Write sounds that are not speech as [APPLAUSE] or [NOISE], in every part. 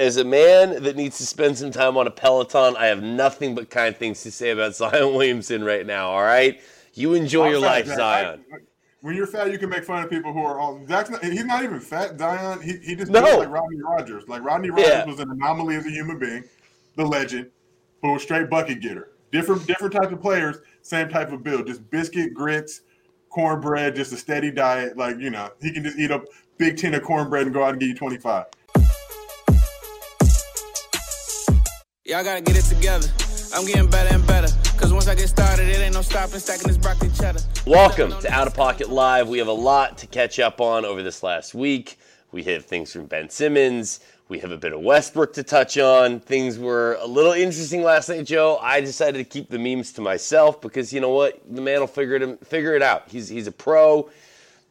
as a man that needs to spend some time on a Peloton, I have nothing but kind things to say about [LAUGHS] Zion Williamson right now. All right, you enjoy I'm your life, Jack. Zion. I- when you're fat, you can make fun of people who are all. Zach's not, he's not even fat, Zion. He, he just No. like Rodney Rogers. Like Rodney Rogers Yeah. was an anomaly as a human being, the legend, but was straight bucket getter. Different different types of players, same type of build. Just biscuit, grits, cornbread, just a steady diet. Like you know, he can just eat a big tin of cornbread and go out and give you 25. Y'all gotta get it together. I'm getting better and better. Cause once I get started, it ain't no stopping stacking this broccoli cheddar. Welcome to Out of Pocket Live. We have a lot to catch up on over this last week. We have things from Ben Simmons. We have a bit of Westbrook to touch on. Things were a little interesting last night, Joe. I decided to keep the memes to myself because you know what? The man will figure it figure it out. He's he's a pro.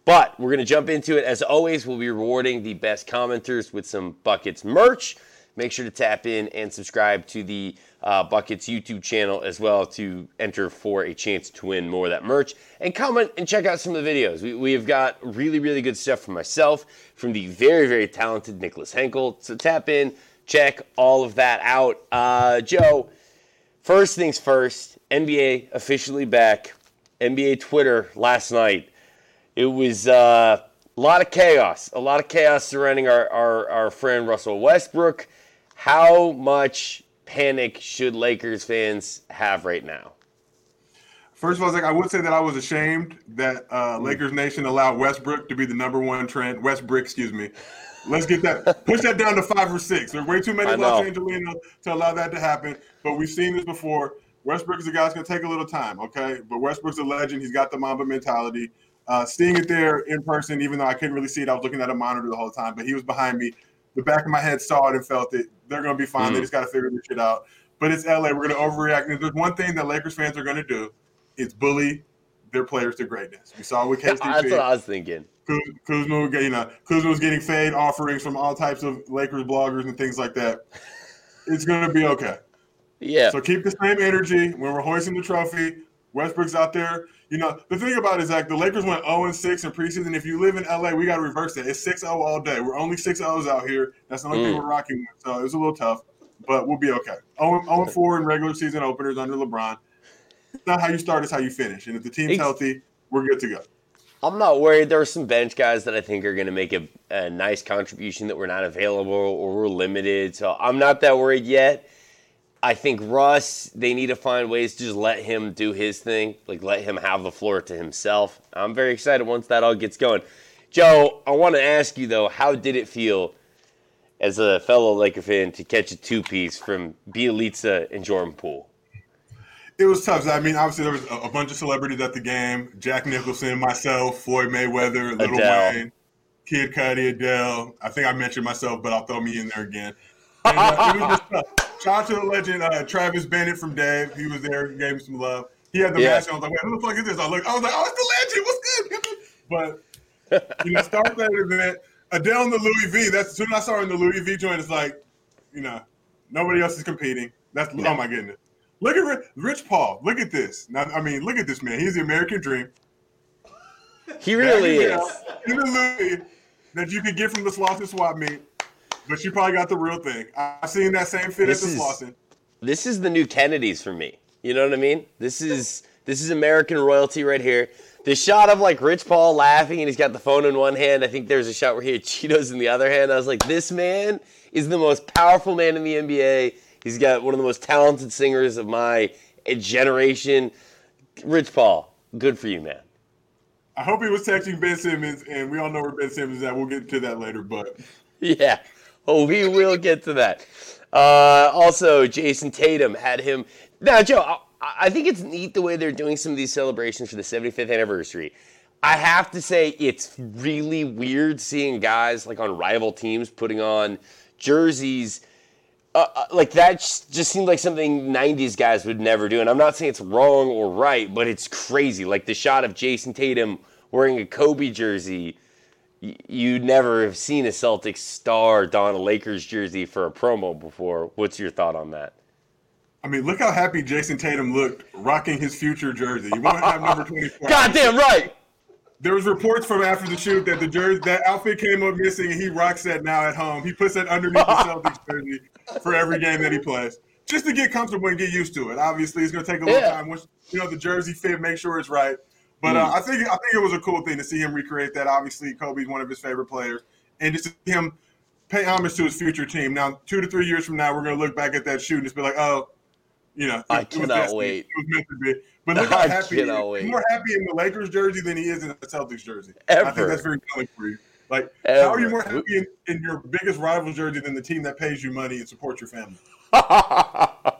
But we're going to jump into it. As always, we'll be rewarding the best commenters with some Buckets merch. Make sure to tap in and subscribe to the uh, Buckets YouTube channel as well to enter for a chance to win more of that merch. And comment and check out some of the videos. We, we have got really, really good stuff from myself, from the very, very talented Nicholas Henkel. So tap in, check all of that out. Uh, Joe, first things first, NBA officially back. NBA Twitter last night it was uh, a lot of chaos, a lot of chaos surrounding our, our, our friend Russell Westbrook. How much panic should Lakers fans have right now? First of all, Zach, I would say that I was ashamed that uh, Mm. Lakers Nation allowed Westbrook to be the number one trend. Westbrook, excuse me. Let's get that [LAUGHS] push that down to five or six. There's way too many Los. Angelinos to allow that to happen. But we've seen this before. Westbrook is a guy that's going to take a little time, okay? But Westbrook's a legend. He's got the Mamba mentality. Uh, seeing it there in person, even though I couldn't really see it, I was looking at a monitor the whole time. But he was behind me. The back of my head saw it and felt it. They're going to be fine. They Mm. just got to figure this shit out. But it's LA. We're going to overreact. And if there's one thing that Lakers fans are going to do, it's bully their players to greatness. We saw it with [LAUGHS] That's what I was thinking. Kuz- Kuzma, you know, Kuzma was getting fade offerings from all types of Lakers bloggers and things like that. It's going to be okay. Yeah. So keep the same energy when we're hoisting the trophy. Westbrook's out there. You know, the thing about it is like the Lakers went 0 and 6 in preseason. If you live in LA, we got to reverse that. It's 6 0 all day. We're only 6 O's out here. That's the only thing Mm. we're rocking with. So it was a little tough, but we'll be okay. 0 0 and 4 in regular season openers under LeBron. It's not how you start, it's how you finish. And if the team's healthy, we're good to go. I'm not worried. There are some bench guys that I think are going to make a, a nice contribution that were not available or were limited. So I'm not that worried yet. I think Russ, they need to find ways to just let him do his thing, like let him have the floor to himself. I'm very excited once that all gets going. Joe, I want to ask you though, how did it feel as a fellow Laker fan to catch a two piece from Bjelica and Jordan Poole? It was tough. I mean, obviously there was a, bunch of celebrities at the game: Jack Nicholson, myself, Floyd Mayweather, Little Adele. Wayne, Kid Cudi, Adele. I think I mentioned myself, but I'll throw me in there again. And, uh, it was just tough. Shout out to the legend uh, Travis Bennett from Dave. He was there, gave me some love. He had the Yeah. mask. on. I was like, "Wait, who the fuck is this?" I looked. I was like, "Oh, it's the legend. What's good?" But you know, start that event. Adele in the Louis V. That's as soon as I saw her in the Louis V joint. It's like, you know, nobody else is competing. That's oh my goodness. Look at Rich, Rich Paul. Look at this. Now, I mean, look at this man. He's the American dream. He really is. In the Louis that you could get from the Slauson swap meet, but you probably got the real thing. I've seen that same fit This at the is- Slauson. this is the new Kennedys for me. You know what I mean? This is this is American royalty right here. The shot of like Rich Paul laughing and he's got the phone in one hand. I think there's a shot where he had Cheetos in the other hand. I was like, this man is the most powerful man in the NBA. He's got one of the most talented singers of my generation. Rich Paul, good for you, man. I hope he was texting Ben Simmons, and we all know where Ben Simmons is at. We'll get to that later, but [LAUGHS] Yeah. [LAUGHS] We will get to that. Uh, also, Jayson Tatum had him. Now, Joe, I, I think it's neat the way they're doing some of these celebrations for the 75th anniversary. I have to say, it's really weird seeing guys like on rival teams putting on jerseys. Uh, uh, like that just seemed like something 90s guys would never do. And I'm not saying it's wrong or right, but it's crazy. Like the shot of Jayson Tatum wearing a Kobe jersey y- you'd never have seen a Celtics star don a Lakers jersey for a promo before. What's your thought on that? I mean, look how happy Jayson Tatum looked rocking his future jersey. You want to have number 24. [LAUGHS] Goddamn right. there was reports from after the shoot that the jersey that outfit came up missing, and he rocks that now at home. He puts that underneath the [LAUGHS] Celtics jersey for every game that he plays, just to get comfortable and get used to it. Obviously, it's going to take a little Yeah. time. Once you know the jersey fit, make sure it's right. But uh, I think I think it was a cool thing to see him recreate that. Obviously, Kobe's one of his favorite players, and just to see him pay homage to his future team. Now, two to three years from now, we're going to look back at that shoot and just be like, oh, you know, I it cannot destiny. wait. It was meant to be. But look [LAUGHS] how happy he is. He's more happy in the Lakers jersey than he is in the Celtics jersey. Ever. I think that's very telling for you. Like, how are you more happy in, in your biggest rival jersey than the team that pays you money and supports your family? [LAUGHS]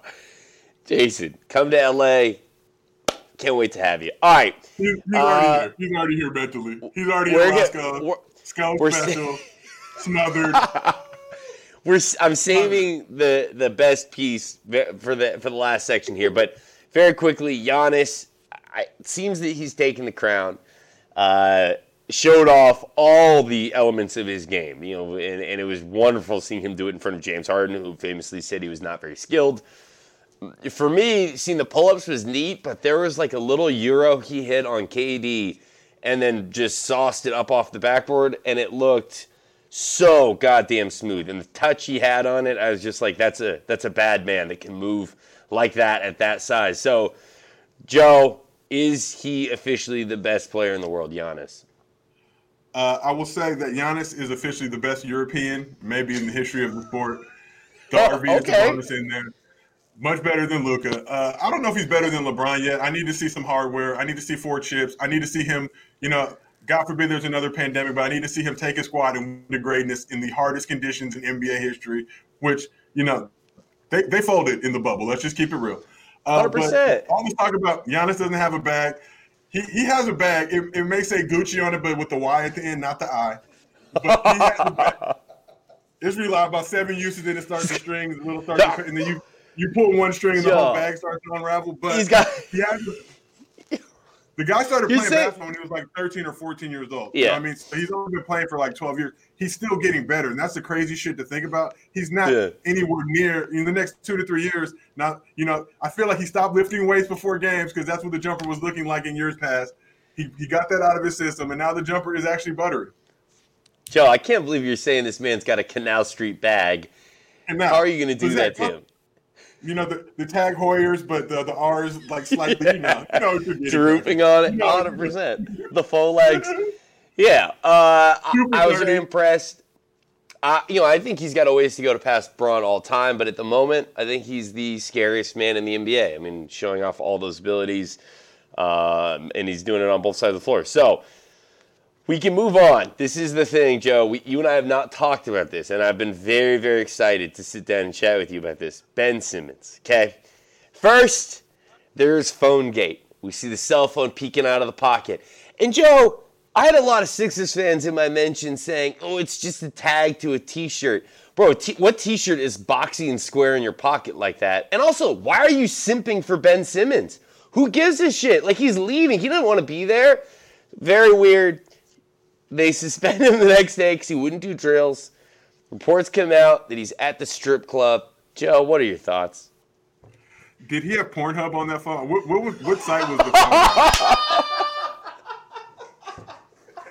Jason, come to LA. Can't wait to have you. All right. He's, he's Uh, already here. He's already here mentally. He's already We're in get- Roscoe. we're- Skull we're special. [LAUGHS] smothered. [LAUGHS] We're I'm saving the the best piece for the for the last section here, but very quickly, Giannis. I, it seems that he's taken the crown. Uh, showed off all the elements of his game, you know, and, and it was wonderful seeing him do it in front of James Harden, who famously said he was not very skilled. For me, seeing the pull-ups was neat, but there was like a little euro he hit on KD, and then just sauced it up off the backboard, and it looked so goddamn smooth. And the touch he had on it, I was just like, that's a that's a bad man that can move like that at that size. So, Joe, is he officially the best player in the world, Giannis? Uh, I will say that Giannis is officially the best European, maybe in the history of the sport. Oh, Darby is the okay. bonus in there. Much better than Luka. Uh, I don't know if he's better than LeBron yet. I need to see some hardware. I need to see four chips. I need to see him. You know, God forbid there's another pandemic, but I need to see him take his squad and win the greatness in the hardest conditions in NBA history. Which you know, they they folded in the bubble. Let's just keep it real. Uh, 100%. All this talk about Giannis doesn't have a bag. He, he has a bag. It, it may say Gucci on it, but with the Y at the end, not the I. But he has a bag. [LAUGHS] It's really like about seven uses, then it starts to strings, a little starts, and then you you pull one string, and the Yo. whole bag starts to unravel. But He's got has. [LAUGHS] The guy started playing basketball when he was like 13 or 14 years old. You know Yeah. I mean, so he's only been playing for like 12 years. He's still getting better, and that's the crazy shit to think about. He's not Yeah. anywhere near in the next two to three years. Now, you know, I feel like he stopped lifting weights before games because that's what the jumper was looking like in years past. He, he got that out of his system, and now the jumper is actually buttery. Joe. I can't believe you're saying this man's got a Canal Street bag. Now, How are you going to do that to him? You know, the, the tag Hoyers, but the, the R's like slightly, you know, you know what you're getting at. Drooping on it. 100. percent The faux legs. Yeah, uh, I, I was very impressed. Uh, you know, I think he's got a ways to go to pass Bron all time, but at the moment, I think he's the scariest man in the NBA. I mean, showing off all those abilities, um, and he's doing it on both sides of the floor. So we can move on. This is the thing, Joe. We, you and I have not talked about this, and I've been very, very excited to sit down and chat with you about this. Ben Simmons, okay? First, there's phone gate. We see the cell phone peeking out of the pocket. And Joe, I had a lot of Sixers fans in my mention saying, "Oh, it's just a tag to a T-shirt." Bro, t- what T-shirt is boxy and square in your pocket like that? And also, why are you simping for Ben Simmons? Who gives a shit? Like he's leaving. He doesn't want to be there. Very weird. They suspend him the next day because he wouldn't do drills. Reports come out that he's at the strip club. Joe, what are your thoughts? Did he have Pornhub on that phone? What, what, what site was the phone? [LAUGHS]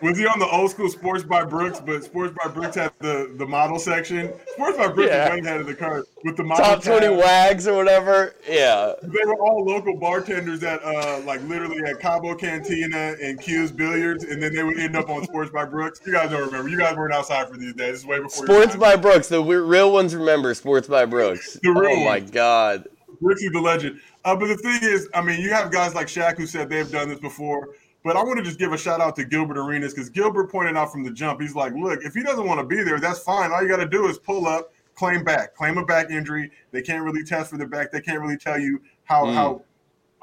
was he on the old school Sports by Brooks? But Sports by Brooks had the, the model section. Sports by Brooks Yeah. was way ahead of the card with the model. Top 20 tab. wags or whatever? Yeah. They were all local bartenders at uh like literally at Cabo Cantina and Q's Billiards, and then they would end up on Sports by Brooks. You guys don't remember. You guys weren't outside for these days. This is way before Sports by Brooks. The real ones remember Sports by Brooks. The real oh my. God. Brooks is the legend. Uh, but the thing is, I mean, you have guys like Shaq who said they've done this before. But I want to just give a shout out to Gilbert Arenas because Gilbert pointed out from the jump, he's like, look, if he doesn't want to be there, that's fine. All you got to do is pull up, claim back, claim a back injury. They can't really test for the back. They can't really tell you how Mm. how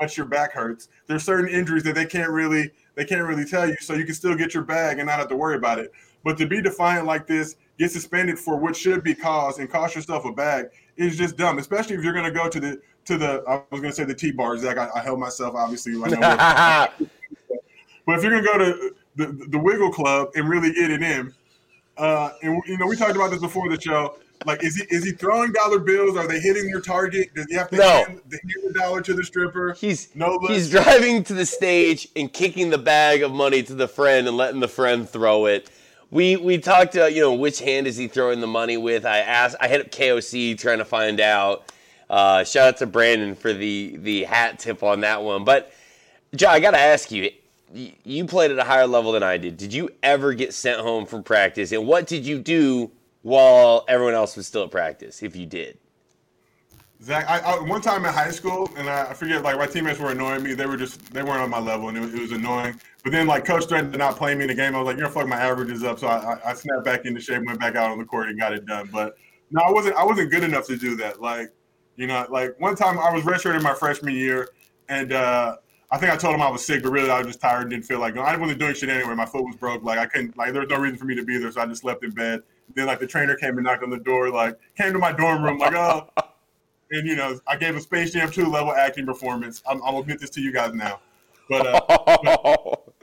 much your back hurts. There's certain injuries that they can't really they can't really tell you, so you can still get your bag and not have to worry about it. But to be defiant like this, get suspended for what should be cause and cost yourself a bag is just dumb. Especially if you're going to go to the to the I was going to say the T bars. Zach, I, I held myself obviously. I [LAUGHS] but if you're gonna go to the, the Wiggle Club and really get it in, uh, and you know we talked about this before the show. Like, is he is he throwing dollar bills? Are they hitting your target? Does he have to No. hand, the, hand the dollar to the stripper? He's No look. he's driving to the stage and kicking the bag of money to the friend and letting the friend throw it. We we talked about you know which hand is he throwing the money with. I asked I hit up KOC trying to find out. Uh, shout out to Brandon for the the hat tip on that one. But Joe, I gotta ask you. You played at a higher level than I did. Did you ever get sent home from practice? And what did you do while everyone else was still at practice, if you did? Zach, I, I, one time in high school, and I, I forget, like my teammates were annoying me. They were just they weren't on my level, and it was, it was annoying. But then, like coach threatened to not play me in the game. I was like, "You're fuck my averages up." So I, I, I snapped back into shape, went back out on the court, and got it done. But no, I wasn't. I wasn't good enough to do that. Like, you know, like one time I was redshirted my freshman year, and uh, I think I told him I was sick, but really I was just tired and didn't feel like going. I wasn't doing shit anyway. My foot was broke. Like I couldn't. Like there was no reason for me to be there, so I just slept in bed. Then like the trainer came and knocked on the door, like came to my dorm room, like oh. [LAUGHS] And you know, I gave a Space Jam 2 level acting performance. I'm, I'm gonna admit this to you guys now. But uh, [LAUGHS]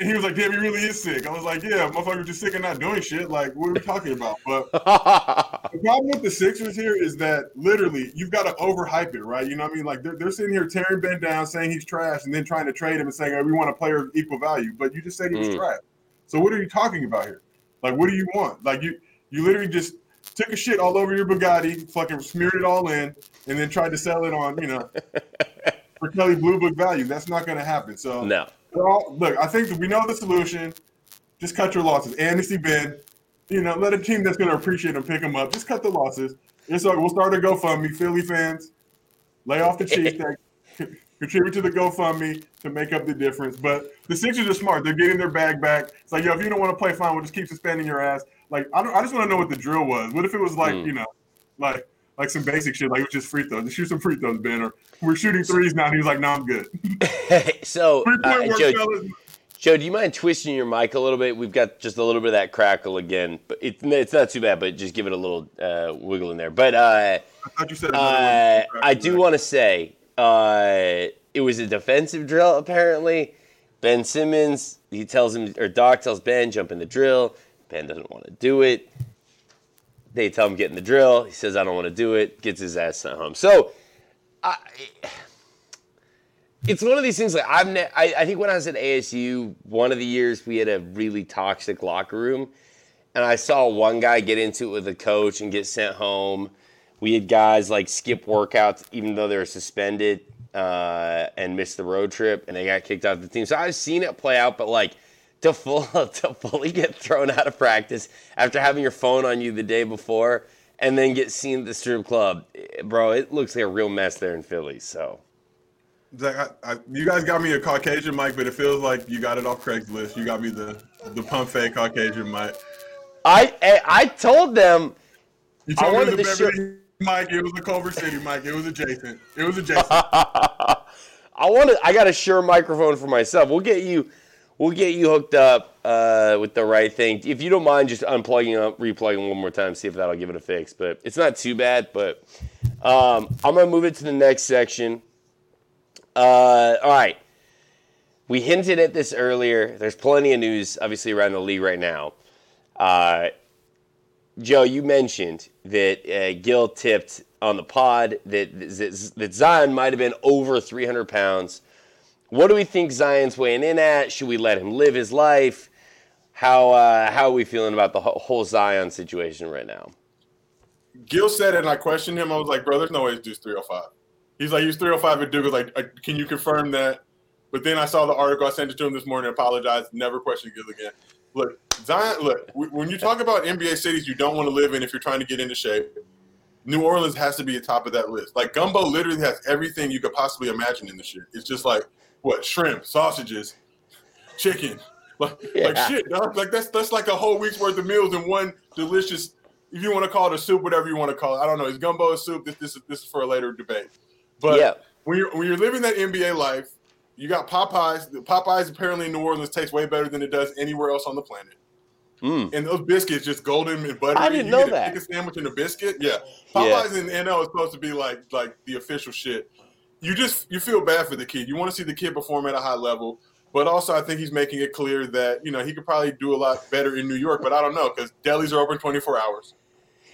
and he was like, "Damn, he really is sick." I was like, "Yeah, motherfucker, just sick and not doing shit. Like, what are we talking about?" But [LAUGHS] the problem with the Sixers here is that literally you've got to overhype it, right? You know what I mean? Like they're, they're sitting here tearing Ben down, saying he's trash, and then trying to trade him and saying, "Oh, we want a player of equal value." But you just said he was Mm. trash. So what are you talking about here? Like, what do you want? Like you you literally just took a shit all over your Bugatti, fucking smeared it all in, and then tried to sell it on, you know, [LAUGHS] for Kelley Blue Book value. That's not going to happen. So no. All, look, I think we know the solution. Just cut your losses. Amnesty Ben, you know, let a team that's going to appreciate them pick them up. Just cut the losses. It's like we'll start a GoFundMe. Philly fans, lay off the [LAUGHS] cheesesteak. Contribute to the GoFundMe to make up the difference. But the Sixers are smart. They're getting their bag back. It's like, yo, if you don't want to play, fine. We'll just keep suspending your ass. Like, I don't. I just want to know what the drill was. What if it was like, Mm. you know, like like some basic shit, like it was just free throws. Just shoot some free throws, Ben. Or we're shooting threes now. And he was like, no, I'm good. [LAUGHS] [LAUGHS] so, uh, Joe. Joe, do you mind twisting your mic a little bit? We've got just a little bit of that crackle again, but it, it's not too bad. But just give it a little uh, wiggle in there. But uh, I thought you said. uh. I do want to say uh, it was a defensive drill. Apparently, Ben Simmons he tells him or Doc tells Ben jump in the drill. Ben doesn't want to do it. They tell him get in the drill. He says I don't want to do it. Gets his ass sent home. So. I, it's one of these things like I've ne- I, I think when I was at ASU, one of the years we had a really toxic locker room, and I saw one guy get into it with a coach and get sent home. We had guys like skip workouts even though they were suspended uh, and missed the road trip, and they got kicked off the team. So I've seen it play out, but like to full [LAUGHS] to fully get thrown out of practice after having your phone on you the day before and then get seen at the strip club, eh, bro, it looks like a real mess there in Philly. So. Zach, I, I, you guys got me a Caucasian mic, but it feels like you got it off Craigslist. You got me the the pump fake Caucasian mic. I I, I told them You I told me wanted was a show- mic. It was the Culver City mic. It was adjacent. It was adjacent. [LAUGHS] I want to. I got a Shure microphone for myself. We'll get you. We'll get you hooked up uh, with the right thing. If you don't mind, just unplugging up, replugging one more time, see if that'll give it a fix. But it's not too bad. But um, I'm gonna move it to the next section. Uh, all right. We hinted at this earlier. There's plenty of news, obviously, around the league right now. Uh, Joe, you mentioned that uh, Gil tipped on the pod that, that that Zion might have been over 300 pounds. What do we think Zion's weighing in at? Should we let him live his life? How uh, how are we feeling about the whole Zion situation right now? Gil said it, and I questioned him. I was like, "Bro, there's no way dude's 305." He's like, "He's 305." at Duke was like, uh, "Can you confirm that?" But then I saw the article. I sent it to him this morning. Apologized. Never questioned Gil again. Look, Zion. Look, when you talk about NBA cities you don't want to live in if you're trying to get into shape, New Orleans has to be at top of that list. Like Gumbo literally has everything you could possibly imagine in the shit. It's just like what shrimp, sausages, chicken, like like shit. Dog. Like that's that's like a whole week's worth of meals in one delicious. If you want to call it a soup, whatever you want to call it, I don't know. Is gumbo a soup? This this is this is for a later debate. But Yeah. when you're when you're living that NBA life, you got Popeyes. The Popeyes apparently in New Orleans tastes way better than it does anywhere else on the planet. Mm. And those biscuits just golden and buttery. I didn't you know get a that. chicken sandwich and a biscuit. Yeah, Yeah. Popeyes in NL is supposed to be like like the official shit. You just you feel bad for the kid. You want to see the kid perform at a high level, but also I think he's making it clear that you know he could probably do a lot better in New York. But I don't know because delis are open twenty four hours.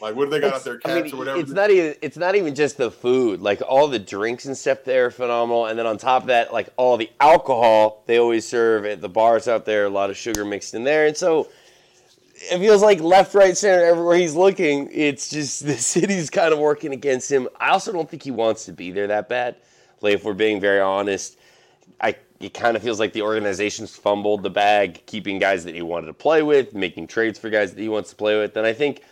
Like, what do they got out there? Cats I mean, or whatever. it's not even it's not even just the food. Like all the drinks and stuff there are phenomenal, and then on top of that, like all the alcohol they always serve at the bars out there, a lot of sugar mixed in there, and so it feels like left, right, center, everywhere he's looking, it's just [LAUGHS] the city's kind of working against him. I also don't think he wants to be there that bad. Like if we're being very honest, I it kind of feels like the organization's fumbled the bag, keeping guys that he wanted to play with, making trades for guys that he wants to play with, and I think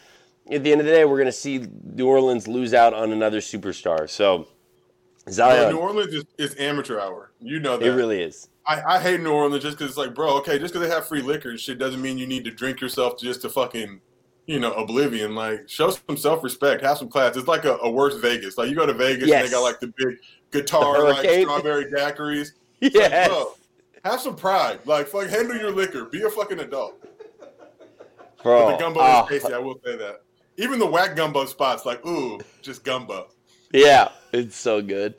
at the end of the day, we're going to see New Orleans lose out on another superstar. So Zion, New Orleans is, is amateur hour. You know that. it really is. I, I hate New Orleans just because it's like, bro, okay, just because they have free liquor and shit doesn't mean you need to drink yourself just to fucking, you know, oblivion. Like, show some self respect, have some class. It's like a, a worse Vegas. Like, you go to Vegas Yes. and they got like the big guitar, The like strawberry daiquiris. [LAUGHS] It's like, have some pride. Like, fuck, handle your liquor. Be a fucking adult. Bro, But the gumbo ah, is tasty. I will say that. Even the whack gumbo spots, like, ooh, just gumbo. yeah, it's so good.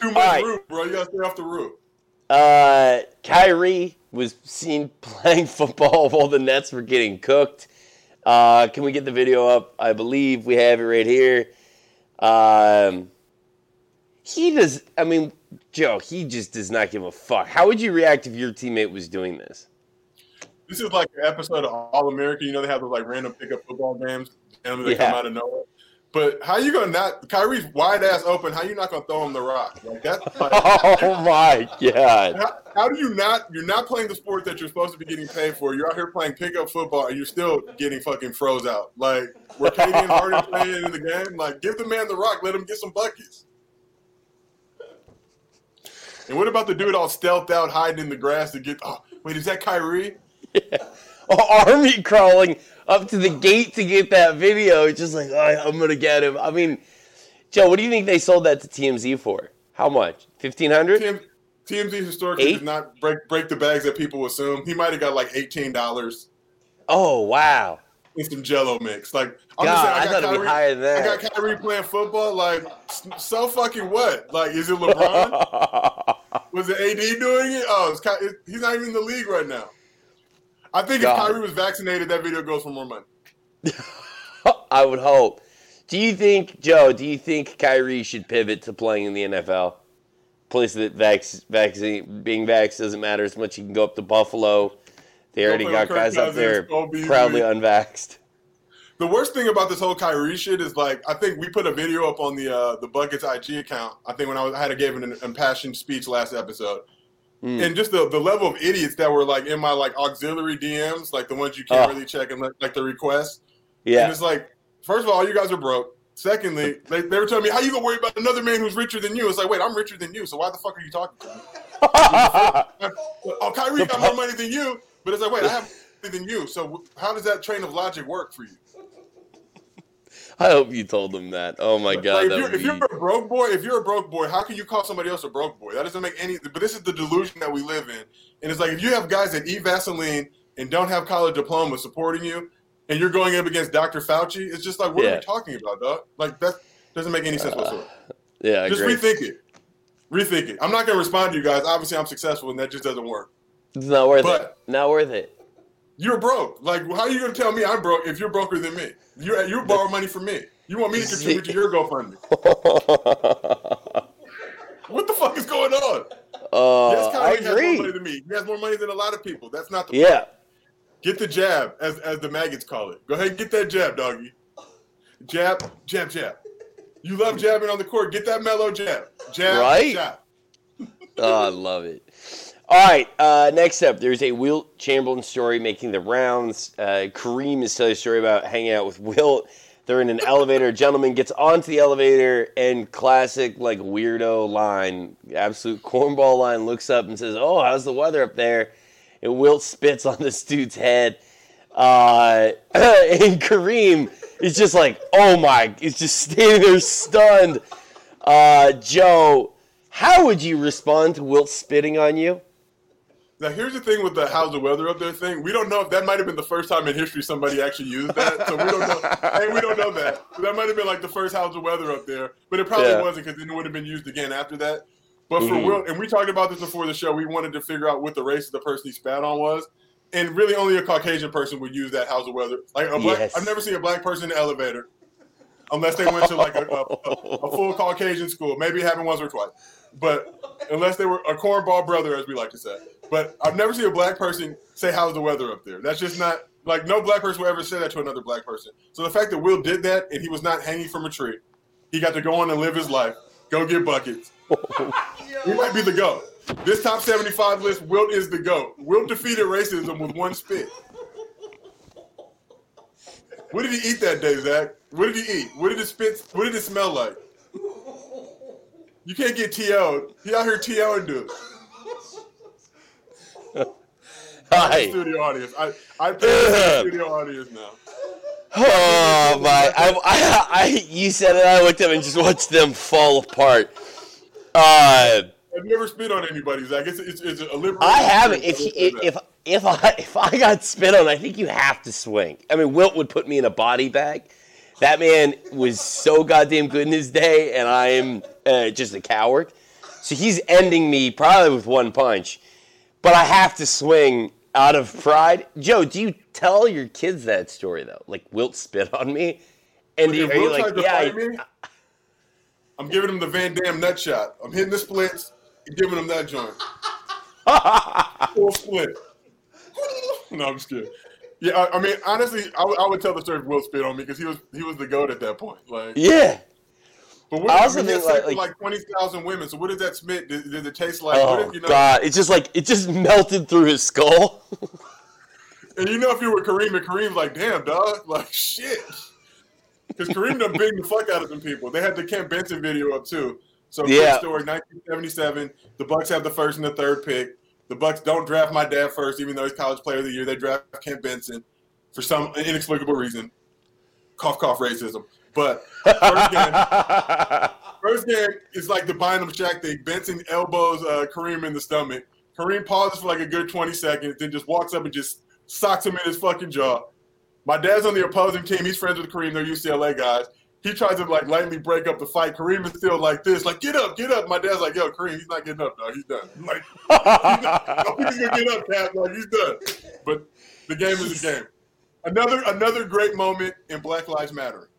Too much right. root, bro. You gotta stay off the root. Uh, Kyrie was seen [LAUGHS] playing football while the Nets were getting cooked. Uh, can we get the video up? I believe we have it right here. Um, he does. I mean, Joe, he just does not give a fuck. How would you react if your teammate was doing this? This is like an episode of All American. You know they have those like random pickup football games, and they Yeah. come out of nowhere. But how you gonna not Kyrie's wide ass open? How you not gonna throw him the rock? Like [LAUGHS] like, Oh my god! how, how do you not? You're not playing the sport that you're supposed to be getting paid for. You're out here playing pickup football, and you're still getting fucking froze out. Like were KD and Harden playing in the game? Like give the man the rock. Let him get some buckets. And what about the dude all stealth out, hiding in the grass to get? Oh, wait, is that Kyrie? [LAUGHS] Oh, [LAUGHS] army crawling up to the gate to get that video. It's just like, I'm gonna get him. I mean, Joe, what do you think they sold that to TMZ for? How much? Fifteen hundred? TM, TMZ historically Eight? does not break break the bags that people assume. He might have got like eighteen dollars Oh wow! in some Jello mix. Like I'm God, just I saying, thought it'd be higher than that. I got Kyrie playing football. Like so fucking what? Like is it LeBron? [LAUGHS] Was it AD doing it? Oh, it's Ky- it- he's not even in the league right now. I think God. if Kyrie was vaccinated, that video goes for more money. [LAUGHS] I would hope. Do you think, Joe? Do you think Kyrie should pivot to playing in the NFL? Place that vax, vaccine, being vax doesn't matter as much. You can go up to Buffalo. They already got guys up there proudly unvaxxed. The worst thing about this whole Kyrie shit is like I think we put a video up on the uh, the Buckets IG account. I think when I, was, I had to give an impassioned speech last episode, Mm. and just the, the level of idiots that were like in my like auxiliary DMs, like the ones you can't Oh. really check and like, like the requests. And Yeah. it's like, first of all, you guys are broke. Secondly, [LAUGHS] they, they were telling me how you gonna worry about another man who's richer than you. It's like, wait, I'm richer than you, so why the fuck are you talking to me? [LAUGHS] oh, Kyrie got more money than you, but it's like, wait, I have [LAUGHS] more money than you. So how does that train of logic work for you? [LAUGHS] I hope you told him that. Oh my god, Like, if, you're, if be- you're a broke boy, if you're a broke boy, how can you call somebody else a broke boy? That doesn't make any. But this is the delusion that we live in, and it's like if you have guys that eat Vaseline and don't have college diplomas supporting you, and you're going up against Dr. Fauci, it's just like, what are you talking about, dog? Like that doesn't make any sense uh, whatsoever. yeah, Just great. rethink it. Rethink it. I'm not gonna respond to you guys. Obviously, I'm successful, and that just doesn't work. It's not worth But- it. Not worth it. You're broke. Like, how are you gonna tell me I'm broke if you're broker than me? You you borrow money from me. You want me to contribute to your GoFundMe? [LAUGHS] What the fuck is going on? Uh, Yes, I Kyrie has more money agree. than me. He has more money than a lot of people. That's not the Yeah. Get the jab, as as the maggots call it. Go ahead and get that jab, doggy. Jab, jab, jab. You love jabbing on the court. Get that mellow jab. Jab, Right? jab. [LAUGHS] Oh, I love it. All right, uh, next up, there's a Wilt Chamberlain story making the rounds. Uh, Kareem is telling a story about hanging out with Wilt. They're in an [LAUGHS] elevator. A gentleman gets onto the elevator, and classic, like, weirdo line, absolute cornball line, looks up and says, Oh, how's the weather up there? And Wilt spits on this dude's head. Uh, [CLEARS THROAT] and Kareem is just like, Oh my, he's just standing there stunned. Uh, Joe, how would you respond to Wilt spitting on you? Now here's the thing with the how's the weather up there thing. We don't know if that might have been the first time in history somebody actually used that. So we don't know. hey, we don't know that. That might have been like the first how's the weather up there, but it probably Yeah. wasn't because then it would have been used again after that. But for Mhm. Wilt, and we talked about this before the show, we wanted to figure out what the race of the person he spat on was. And really, only a Caucasian person would use that how's the weather. Like a black, Yes. I've never seen a black person in the elevator unless they went to like a, a, a full Caucasian school. Maybe it happened once or twice, but unless they were a cornball brother, as we like to say. But I've never seen a black person say, "How's the weather up there?" That's just not like no black person will ever say that to another black person. So the fact that Wilt did that and he was not hanging from a tree, he got to go on and live his life, go get buckets. [LAUGHS] he might be the goat. This top 75 list, Wilt is the GOAT. Wilt defeated racism with one spit. What did he eat that day, Zach? What did he eat? What did it spit? What did it smell like? You can't get TO'd. He out here TO'ing dude. Hi. Studio audience. I, I pay the studio audience now. Oh my! I, I, I, you said it. I looked at up and just watched them fall apart. Uh, I've never spit on anybody, Zach. It's, it's, it's a liberal. I haven't. If, if if if I if I got spit on, I think you have to swing. I mean, Wilt would put me in a body bag. That man was so goddamn good in his day, and I am uh, just a coward. So he's ending me probably with one punch, but I have to swing out of pride. Joe, do you tell your kids that story though? Like Wilt spit on me, and do you, If are you like, to yeah? fight me, I'm giving him the Van Damme nut shot. I'm hitting the splits and giving him that joint. [LAUGHS] Full split. no, I'm just kidding. Yeah, I, I mean, honestly, I would- would tell the story if Wilt spit on me because he was he was the goat at that point. Like, yeah. But what, I I also mean, think, sex like- like twenty thousand women. So what did that spit? Did, did it taste like? what Oh if, you know, God! It's just like it just melted through his skull. And you know, if you were Kareem, and Kareem's like, damn, dog, like shit. Because Kareem done big the fuck out of some people. They had the Kent Benson video up too. So Yeah. story, 1977. The Bucks have the first and the third pick. The Bucks don't draft my dad first, even though he's college player of the year. They draft Kent Benson for some inexplicable reason. Cough, cough, racism. But first game, [LAUGHS] First game is like the Bynum Shaq thing. Benson elbows uh, Kareem in the stomach. Kareem pauses for like a good 20 seconds, then just walks up and just socks him in his fucking jaw. My dad's on the opposing team. He's friends with Kareem. They're UCLA guys. He tries to like lightly break up the fight. Kareem is still like this, like get up, get up. My dad's like, yo, Kareem, he's not getting up, dog. He's done. Like, [LAUGHS] he's, not, he's gonna get up, Cap. Like he's done. But the game is a [LAUGHS] game. Another another great moment in Black Lives Matter.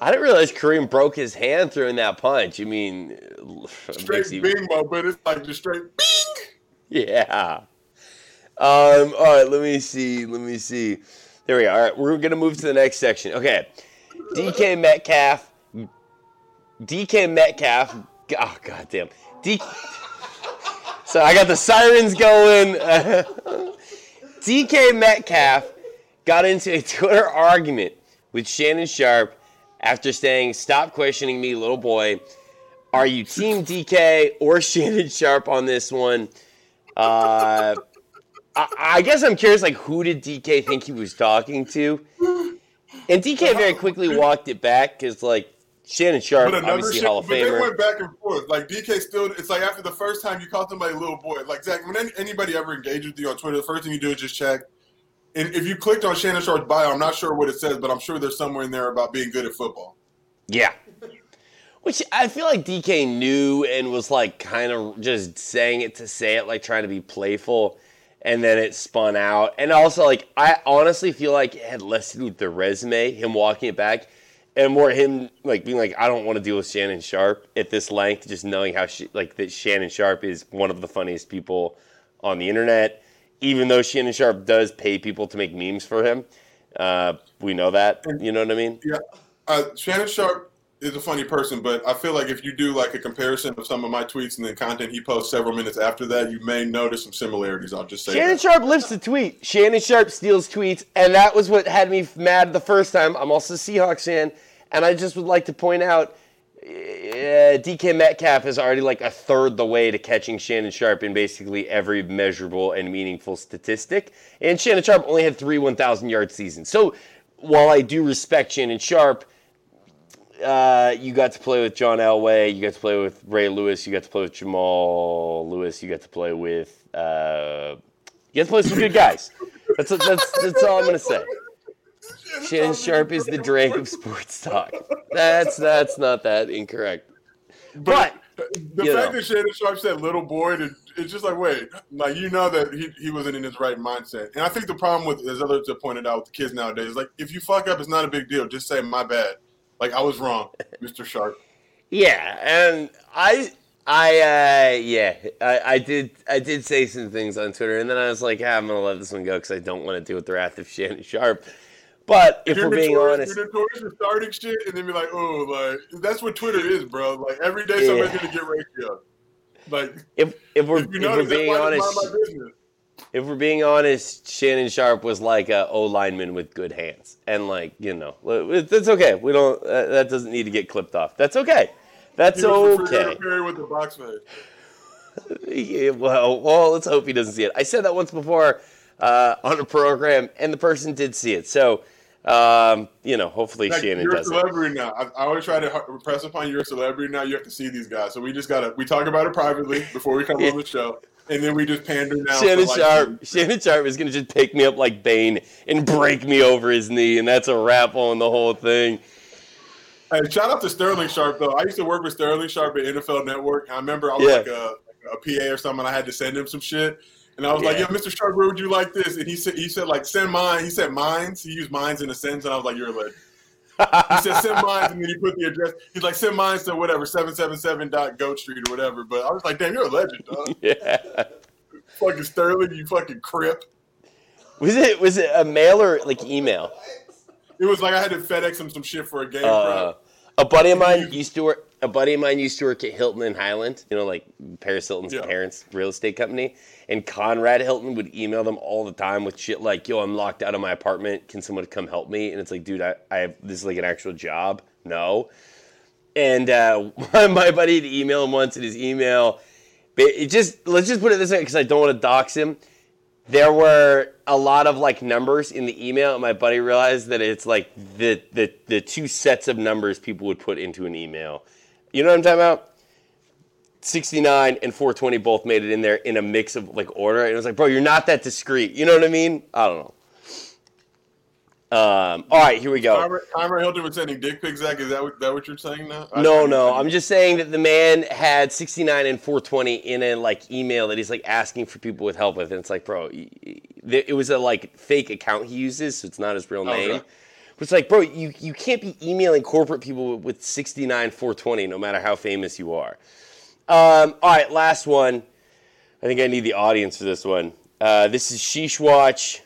I didn't realize Kareem broke his hand throwing that punch. I mean, [LAUGHS] Straight you- bingo, but it's like just straight bing. yeah. Um. All right. Let me see. Let me see. There we are. All right. We're gonna move to the next section. Okay. DK Metcalf. DK Metcalf. Oh goddamn. D. [LAUGHS] So I got the sirens going. [LAUGHS] DK Metcalf got into a [LAUGHS] Twitter argument with Shannon Sharpe after saying, "Stop questioning me, little boy." Are you Team [LAUGHS] DK or Shannon Sharpe on this one? Uh, I, I guess I'm curious, like, who did DK think he was talking to? And DK very quickly walked it back because, like, Shannon Sharpe, But obviously shit, Hall of but they went back and forth. Like DK still, it's like after the first time you call somebody little boy. Like Zach, when any, anybody ever engages with you on Twitter, the first thing you do is just check. And if you clicked on Shannon Sharpe's bio, I'm not sure what it says, but I'm sure there's somewhere in there about being good at football. Yeah. Which I feel like DK knew and was like kind of just saying it to say it, like trying to be playful, and then it spun out. And also, like, I honestly feel like it had less to do with the resume, him walking it back, and more him like being like, I don't want to deal with Shannon Sharpe at this length, just knowing how she, like that Shannon Sharpe is one of the funniest people on the internet. Even though Shannon Sharpe does pay people to make memes for him, uh, we know that. You know what I mean? Yeah, uh, Shannon Sharpe is a funny person, but I feel like if you do like a comparison of some of my tweets and then content he posts several minutes after that, you may notice some similarities. I'll just say Shannon that. Sharpe lives to tweet. Shannon Sharpe steals tweets, and that was what had me mad the first time. I'm also a Seahawks fan, and I just would like to point out uh, DK Metcalf is already like a third the way to catching Shannon Sharpe in basically every measurable and meaningful statistic. And Shannon Sharpe only had three 1,000 yard seasons. So while I do respect Shannon Sharpe, uh, you got to play with John Elway. You got to play with Ray Lewis. You got to play with Jamal Lewis. You got to play with. Uh, you got to play with some good guys. That's that's that's all I'm gonna say. Shannon Sharpe is the [LAUGHS] Drake of sports talk. That's that's not that incorrect. But the fact know. that Shannon Sharpe said little boy, it- it's just like, wait, like you know that he, he wasn't in his right mindset. And I think the problem with, as others have pointed out with the kids nowadays, like if you fuck up, it's not a big deal. Just say my bad. Like I was wrong, [LAUGHS] Mr. Sharpe. Yeah, and I, I, uh, yeah, I, I did, I did say some things on Twitter, and then I was like, ah, I'm gonna let this one go because I don't want to deal with the wrath of Shannon Sharpe. But if You're we're being honest, you're notorious for starting shit and then be like, oh, like that's what Twitter is, bro. Like every day somebody's Yeah. gonna get ratio. Like if if we're if you if we're being honest, mind my business. if we're being honest, Shannon Sharpe was like a O lineman with good hands, and like you know, that's okay. We don't. Uh, that doesn't need to get clipped off. That's okay. That's He was the okay. With the box. Yeah, well, well, let's hope he doesn't see it. I said that once before uh, on a program, and the person did see it. So, um, you know, hopefully Like, Shannon you're a does it. celebrity now. I, I always try to impress upon you, you're a celebrity now. You have to see these guys. So we just gotta we talk about it privately before we come [LAUGHS] Yeah. on the show, and then we just pander now. Shannon like- Sharpe, Shannon Sharpe is gonna just pick me up like Bane and break me over his knee, and that's a wrap on the whole thing. Hey, shout out to Sterling Sharpe though. I used to work with Sterling Sharpe at NFL Network. I remember I was Yeah. like a, a PA or something. I had to send him some shit, and I was like, Yeah. "Yo, Mr. Sharpe, where would you like this?" And he said, "He said like send mine." He said mines. He used mines in a sentence, and I was like, "You're a legend." He said send [LAUGHS] mines, and then he put the address. He's like send mines to whatever seven seven seven dot Goat Street or whatever. But I was like, "Damn, you're a legend, dog." [LAUGHS] yeah. fucking Sterling, you fucking crip. Was it was it a mail or like email? It was like I had to FedEx him some shit for a game. Uh. A buddy of mine used to work. A buddy of mine used to work at Hilton in Hyland. You know, like Paris Hilton's Yeah. parents' real estate company. And Conrad Hilton would email them all the time with shit like, "Yo, I'm locked out of my apartment. Can someone come help me?" And it's like, dude, I, I have this is like an actual job. No. And uh, [LAUGHS] my buddy had emailed him once, in his email, it just let's just put it this way because I don't want to dox him. There were a lot of like numbers in the email, and my buddy realized that it's like the the the two sets of numbers people would put into an email. You know what I'm talking about? 69 and 420 both made it in there in a mix of like order. And it was like, bro, you're not that discreet. You know what I mean? I don't know. Um, all right, here we go. Kyra Hilton was sending dick pics. Zach, is that what, that what you're saying now? I- No, no. I'm just saying that the man had 69 and 420 in a like email that he's like asking for people with help with, and it's like, bro, it was a like fake account he uses, so it's not his real Okay. name. But it's like, bro, you you can't be emailing corporate people with 69 420, no matter how famous you are. Um, all right, last one. I think I need the audience for this one. Uh, this is Sheesh Watch.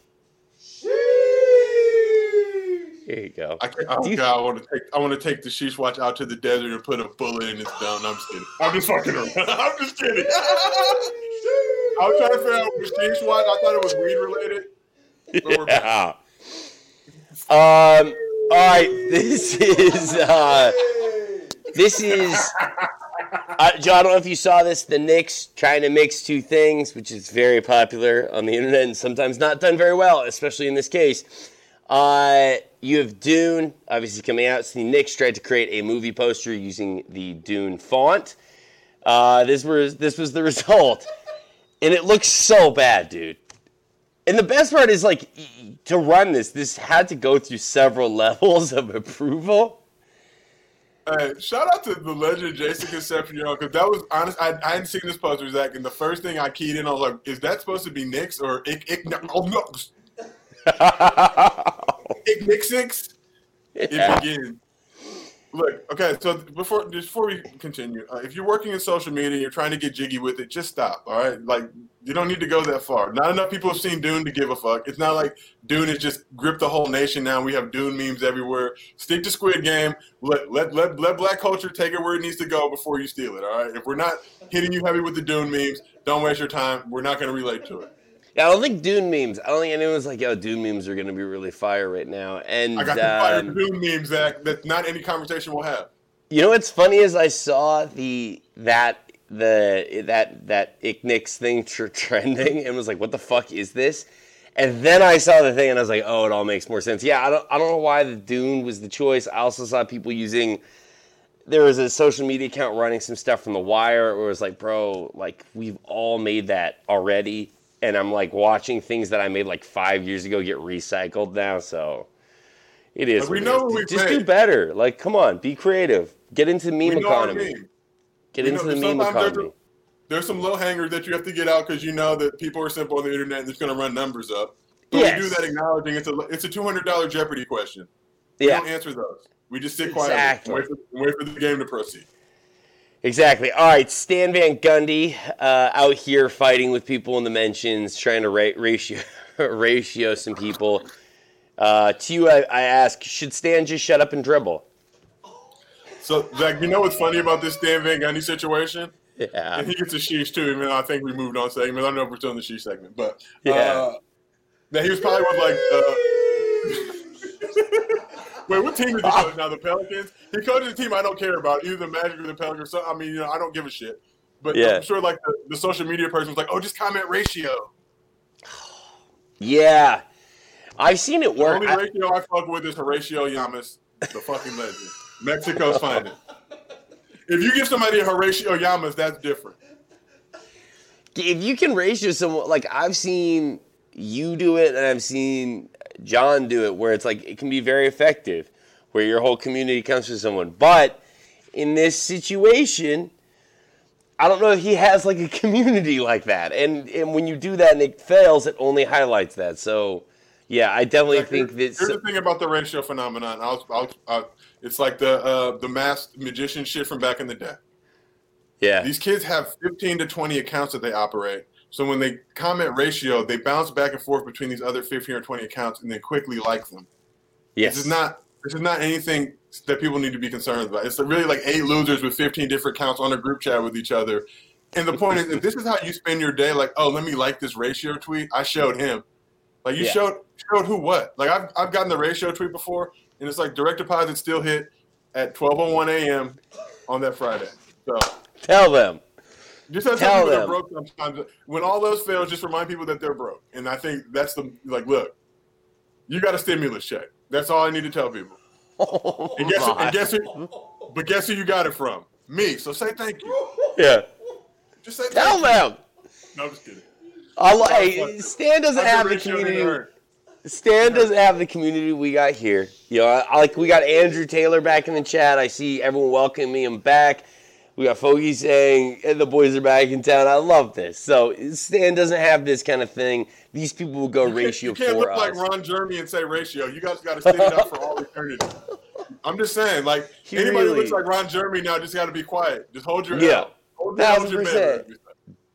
Here you go. I can't, oh God, I want to take I want to take the sheesh watch out to the desert and put a bullet in its gun. I'm just kidding. I'm just fucking around. [LAUGHS] I'm just kidding. I was trying to figure out what sheesh watch. I thought it was weed related. But we're back. Yeah. Um. All right. This is. Uh, this is. Uh, John, I don't know if you saw this. The Knicks trying to mix two things, which is very popular on the internet and sometimes not done very well, especially in this case. Uh, you have Dune, obviously coming out. So the Knicks tried to create a movie poster using the Dune font. Uh, this was this was the [LAUGHS] result, and it looks so bad, dude. And the best part is like to run this, this had to go through several [LAUGHS] levels of approval. Hey, shout out to the legend Jason Concepcion because that was honest. I, I hadn't seen this poster, Zach, and the first thing I keyed in, I was like, "Is that supposed to be Knicks or Ik, Ik, no, oh, no. [LAUGHS] [LAUGHS] Ik Nick Six?" It Yeah. begins. Look, okay. So before before we continue, uh, if you're working in social media, you're trying to get jiggy with it, just stop. All right, like you don't need to go that far. Not enough people have seen Dune to give a fuck. It's not like Dune has just gripped the whole nation now. We have Dune memes everywhere. Stick to Squid Game. Let let let, let black culture take it where it needs to go before you steal it. All right. If we're not hitting you heavy with the Dune memes, don't waste your time. We're not going to relate to it. Yeah, I don't think Dune memes. I don't think anyone's like, yo, Dune memes are gonna be really fire right now. And I got the fire um, Dune memes. That not any conversation will have. you know what's funny is I saw the that the that that Icknix thing tr- trending and was like, what the fuck is this? And then I saw the thing and I was like, oh, it all makes more sense. Yeah, I don't I don't know why the Dune was the choice. I also saw people using there was a social media account running some stuff from The Wire where it was like, bro, like we've all made that already. And I'm like watching things that I made like five years ago get recycled now. So it is. We know what we Just do better. Like, come on, be creative. Get into meme We economy. Get We into know the meme there's economy. there's some low hangers that you have to get out because you know that people are simple on the internet and it's going to run numbers up. But Yes. we do that acknowledging it's a it's a two hundred dollar Jeopardy question. We don't answer those. We just sit quietly Exactly. and wait for, and wait for the game to proceed. Exactly. All right, Stan Van Gundy uh, out here fighting with people in the mentions, trying to ra- ratio [LAUGHS] ratio some people. Uh, to you, I, I ask: Should Stan just shut up and dribble? So, Zach, you know what's funny about this Stan Van Gundy situation? Yeah. And he gets a sheesh too. Even though I think we moved on segment. I don't know if we're still in the sheesh segment, but Yeah. uh, that he was probably with like. [LAUGHS] Wait, what team is he [LAUGHS] coach now? The Pelicans. He coaches a team I don't care about, either the Magic or the Pelicans. So I mean, you know, I don't give a shit. But Yeah. I'm sure like the, the social media person was like, "Oh, just comment ratio." Yeah. I've seen it The work. only ratio I fuck with is Horacio Llamas, the fucking legend, Mexico's finest. If you give somebody a Horacio Llamas, that's different. if you can ratio someone like I've seen you do it and I've seen John do it where it's like it can be very effective where your whole community comes to someone. But in this situation, I don't know if he has like a [LAUGHS] community like that. And and when you do that and it fails, it only highlights that. So yeah, I definitely Like, think that here's the thing about the ratio phenomenon. I'll, I'll, I'll, it's like the uh, the masked magician shit from back in the day. yeah. These kids have 15 to 20 accounts that they operate. So when they comment ratio, they bounce back and forth between these other 15 or 20 accounts and then quickly like them. Yes. This is not this is not anything that people need to be concerned about. It's really like eight losers with 15 different accounts on a group chat with each other. And the point is, if this is how you spend your day, like, oh, let me like this ratio tweet, I showed him. Like you Yeah. showed showed who what? Like I've I've gotten the ratio tweet before, and it's like direct deposit still hit at 12:01 a.m. on that Friday. So Tell them. Just as Tell people that them. broke sometimes. When all those fail, just remind people that they're broke. And I think that's the like, look, you got a stimulus check. That's all I need to tell people. Oh, And guess, my. and guess who? But guess who you got it from? Me. So say thank you. yeah. Just say Tell them. you. No, I'm just kidding. I li- hey, Stan doesn't have the community. Stan doesn't have the community we got here. You know, I, like we got Andrew Taylor back in the chat. I see everyone welcoming him back. We got Fogey saying "Eh, the boys are back in town. I love this. So Stan doesn't have this kind of thing. These people will go You ratio You can't look us. like Ron Jeremy and say ratio. You guys got to stand up for all eternity. [LAUGHS] I'm just saying, like anybody who looks like Ron Jeremy now just got to be quiet. Just hold your Yeah. Hold your, Thousand hold your percent. man.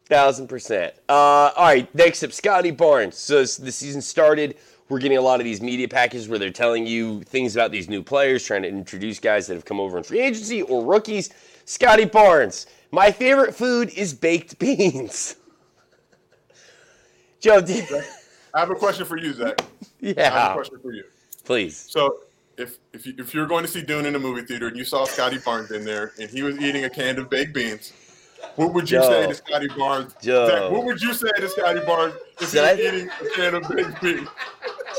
Thousand percent. Uh, all right, next up, Scottie Barnes. So the season started. We're getting a lot of these media packages where they're telling you things about these new players, trying to introduce guys that have come over in free agency or rookies. Scottie Barnes. My favorite food is baked [LAUGHS] beans. Joe, I have a question for you, Zach. [LAUGHS] I have a yeah, question for you. please. So, if if you, if you're going to see Dune in a movie theater and you saw Scottie Barnes in there and he was eating a can of baked beans, what would you say to Scottie Barnes? Joe. Zach, what would you say to Scottie Barnes if he was I- eating a can of baked beans?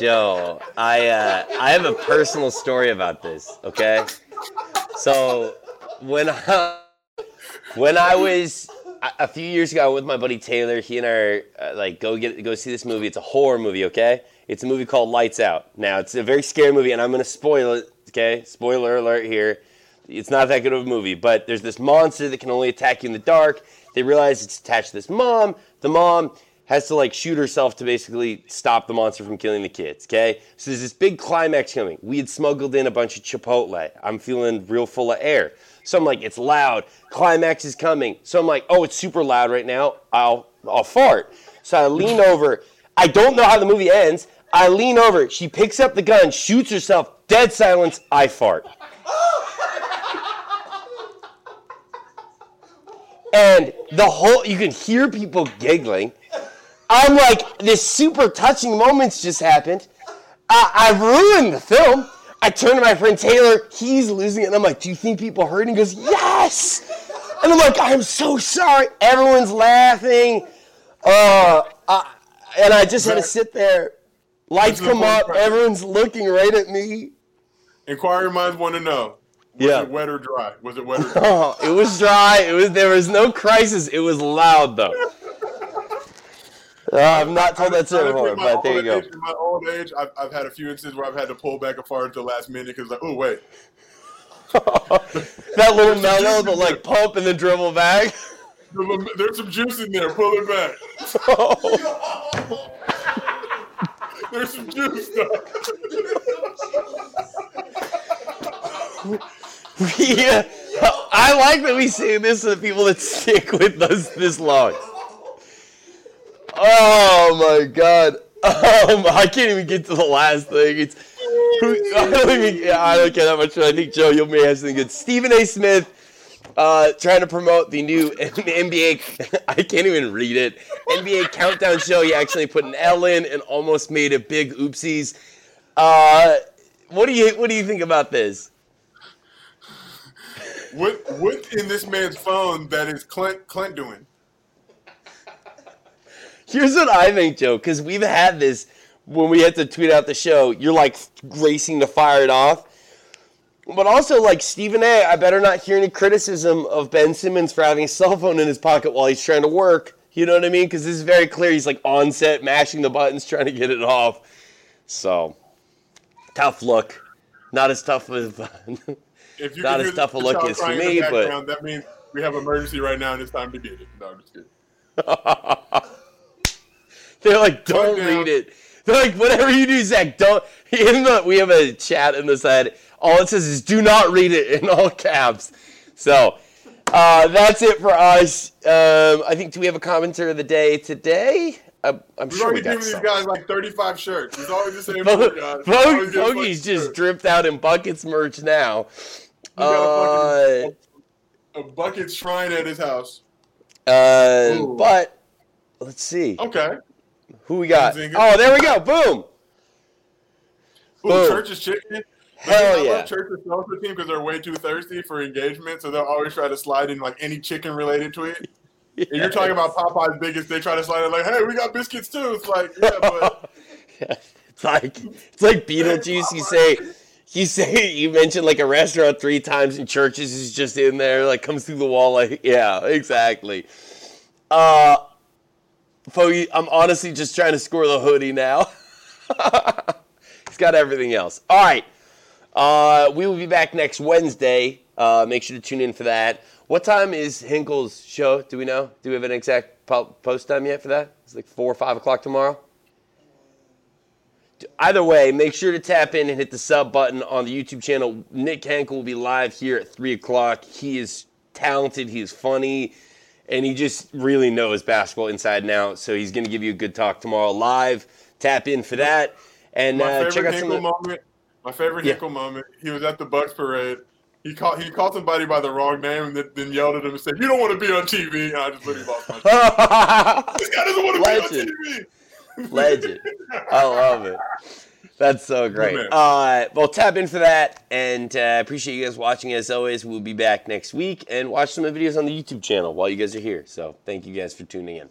Joe, I uh, I have a personal story about this. Okay, so when I, when I was a- few years ago with my buddy Taylor, he and I are, uh, like go get go see this movie. It's a horror movie. Okay, it's a movie called Lights Out. Now it's a very scary movie, and I'm gonna spoil it. Okay, spoiler alert here. It's not that good of a movie, but there's this monster that can only attack you in the dark. They realize it's attached to this mom. The mom has to like shoot herself to basically stop the monster from killing the kids. Okay, so there's this big climax coming. We had smuggled in a bunch of Chipotle. I'm feeling real full of air. So I'm like, it's loud. Climax is coming. So I'm like, oh, it's super loud right now. I'll I'll fart. So I lean [LAUGHS] over. I don't know how the movie ends. I lean over. She picks up the gun, shoots herself. Dead silence. I fart. [LAUGHS] and the whole you can hear people giggling. I'm like, this super touching moments just happened. I, I ruined the film. I turn to my friend Taylor. He's losing it, and I'm like, "Do you think people heard?" And he goes, "Yes." And I'm like, "I'm so sorry." Everyone's laughing. Uh, I, and I just had to sit there. Lights come up. Everyone's looking right at me. Inquiry minds want to know: Was Yeah. it wet or dry? Was it wet or [LAUGHS] dry? Oh, it was dry. It was there was no crisis. It was loud though. [LAUGHS] Uh, I've not told that story before, but there you go. age- In my old age, I've, I've had a few instances where I've had to pull back a fart at the last minute because, like, oh wait, [LAUGHS] That little mellow, the like pump and then dribble back. there's some juice in there. Pull it back. [LAUGHS] There's some juice. Though. yeah, I like that we say this to the people that stick with us this long. Oh my god. [LAUGHS] Um, I can't even get to the last thing. It's [LAUGHS] I don't even. I don't care that much. I think Joe, you may have something good. Stephen A. Smith. Uh, trying to promote the new [LAUGHS] NBA. I can't even read it. NBA countdown show. He actually put an L in and almost made a big oopsies. Uh, what do you What do you think about this? What What in this man's phone that is Clint Clint doing? Here's what I think, Joe, because we've had this when we had to tweet out the show. You're like racing to fire it off. But also, like Stephen A., I better not hear any criticism of Ben Simmons for having a cell phone in his pocket while he's trying to work. You know what I mean? Because this is very clear. He's like on set, mashing the buttons, trying to get it off. So, tough look. Not as tough as [LAUGHS] If you Not as tough a look as for me, but- that means we have emergency right now and it's time to get it. No, I'm just kidding. [LAUGHS] They're like, don't down. read it. They're like, whatever you do, Zach, don't. [LAUGHS] In the, we have a chat in the side. All it says is, do not read it [LAUGHS] in all caps. So, uh, that's it for us. Um, I think, do we have a commenter of the day today? I'm, I'm We've sure we already got given these some. guys like 35 shirts. He's always the same Bo- guys. Bo- Always get Bogey's just shirt. dripped out in buckets merch now. Got Uh, a, a, a bucket shrine at his house. uh, Ooh. but let's see Okay. Who we got. Oh, there we go. Boom. Ooh, Boom. church's chicken. Hell I yeah. church's social team because they're way too thirsty for engagement, so they'll always try to slide in like any chicken related tweet. [LAUGHS] And you're talking about Popeye's biggest, they try to slide in like, hey, we got biscuits too. It's like, yeah, but [LAUGHS] it's like it's like Beetlejuice. You say you say you mentioned like a restaurant three times and churches is just in there, like comes through the wall, like yeah, exactly. Uh I'm honestly just trying to score the hoodie now. [LAUGHS] He's got everything else. All right. Uh, we will be back next Wednesday. Uh, make sure to tune in for that. What time is Hinkle's show? Do we know? Do we have an exact po- post time yet for that? It's like four or five o'clock tomorrow. Either way, make sure to tap in and hit the sub button on the YouTube channel. Nick Henkel will be live here at 3 o'clock. He is talented, he is funny, and he just really knows basketball inside and out. So he's going to give you a good talk tomorrow live. Tap in for that. And uh, check out some of the- moment. My favorite Yeah. Hinkle moment. He was at the Bucks parade. He called he called somebody by the wrong name and then, then yelled at him and said, "You don't want to be on TV." And I just literally lost my. [LAUGHS] this guy doesn't want to Legend. be on TV. Legend. I love it. That's so great. Uh, well, tap in for that, and uh, appreciate you guys watching. As always, we'll be back next week and watch some of the videos on the YouTube channel while you guys are here. So, thank you guys for tuning in.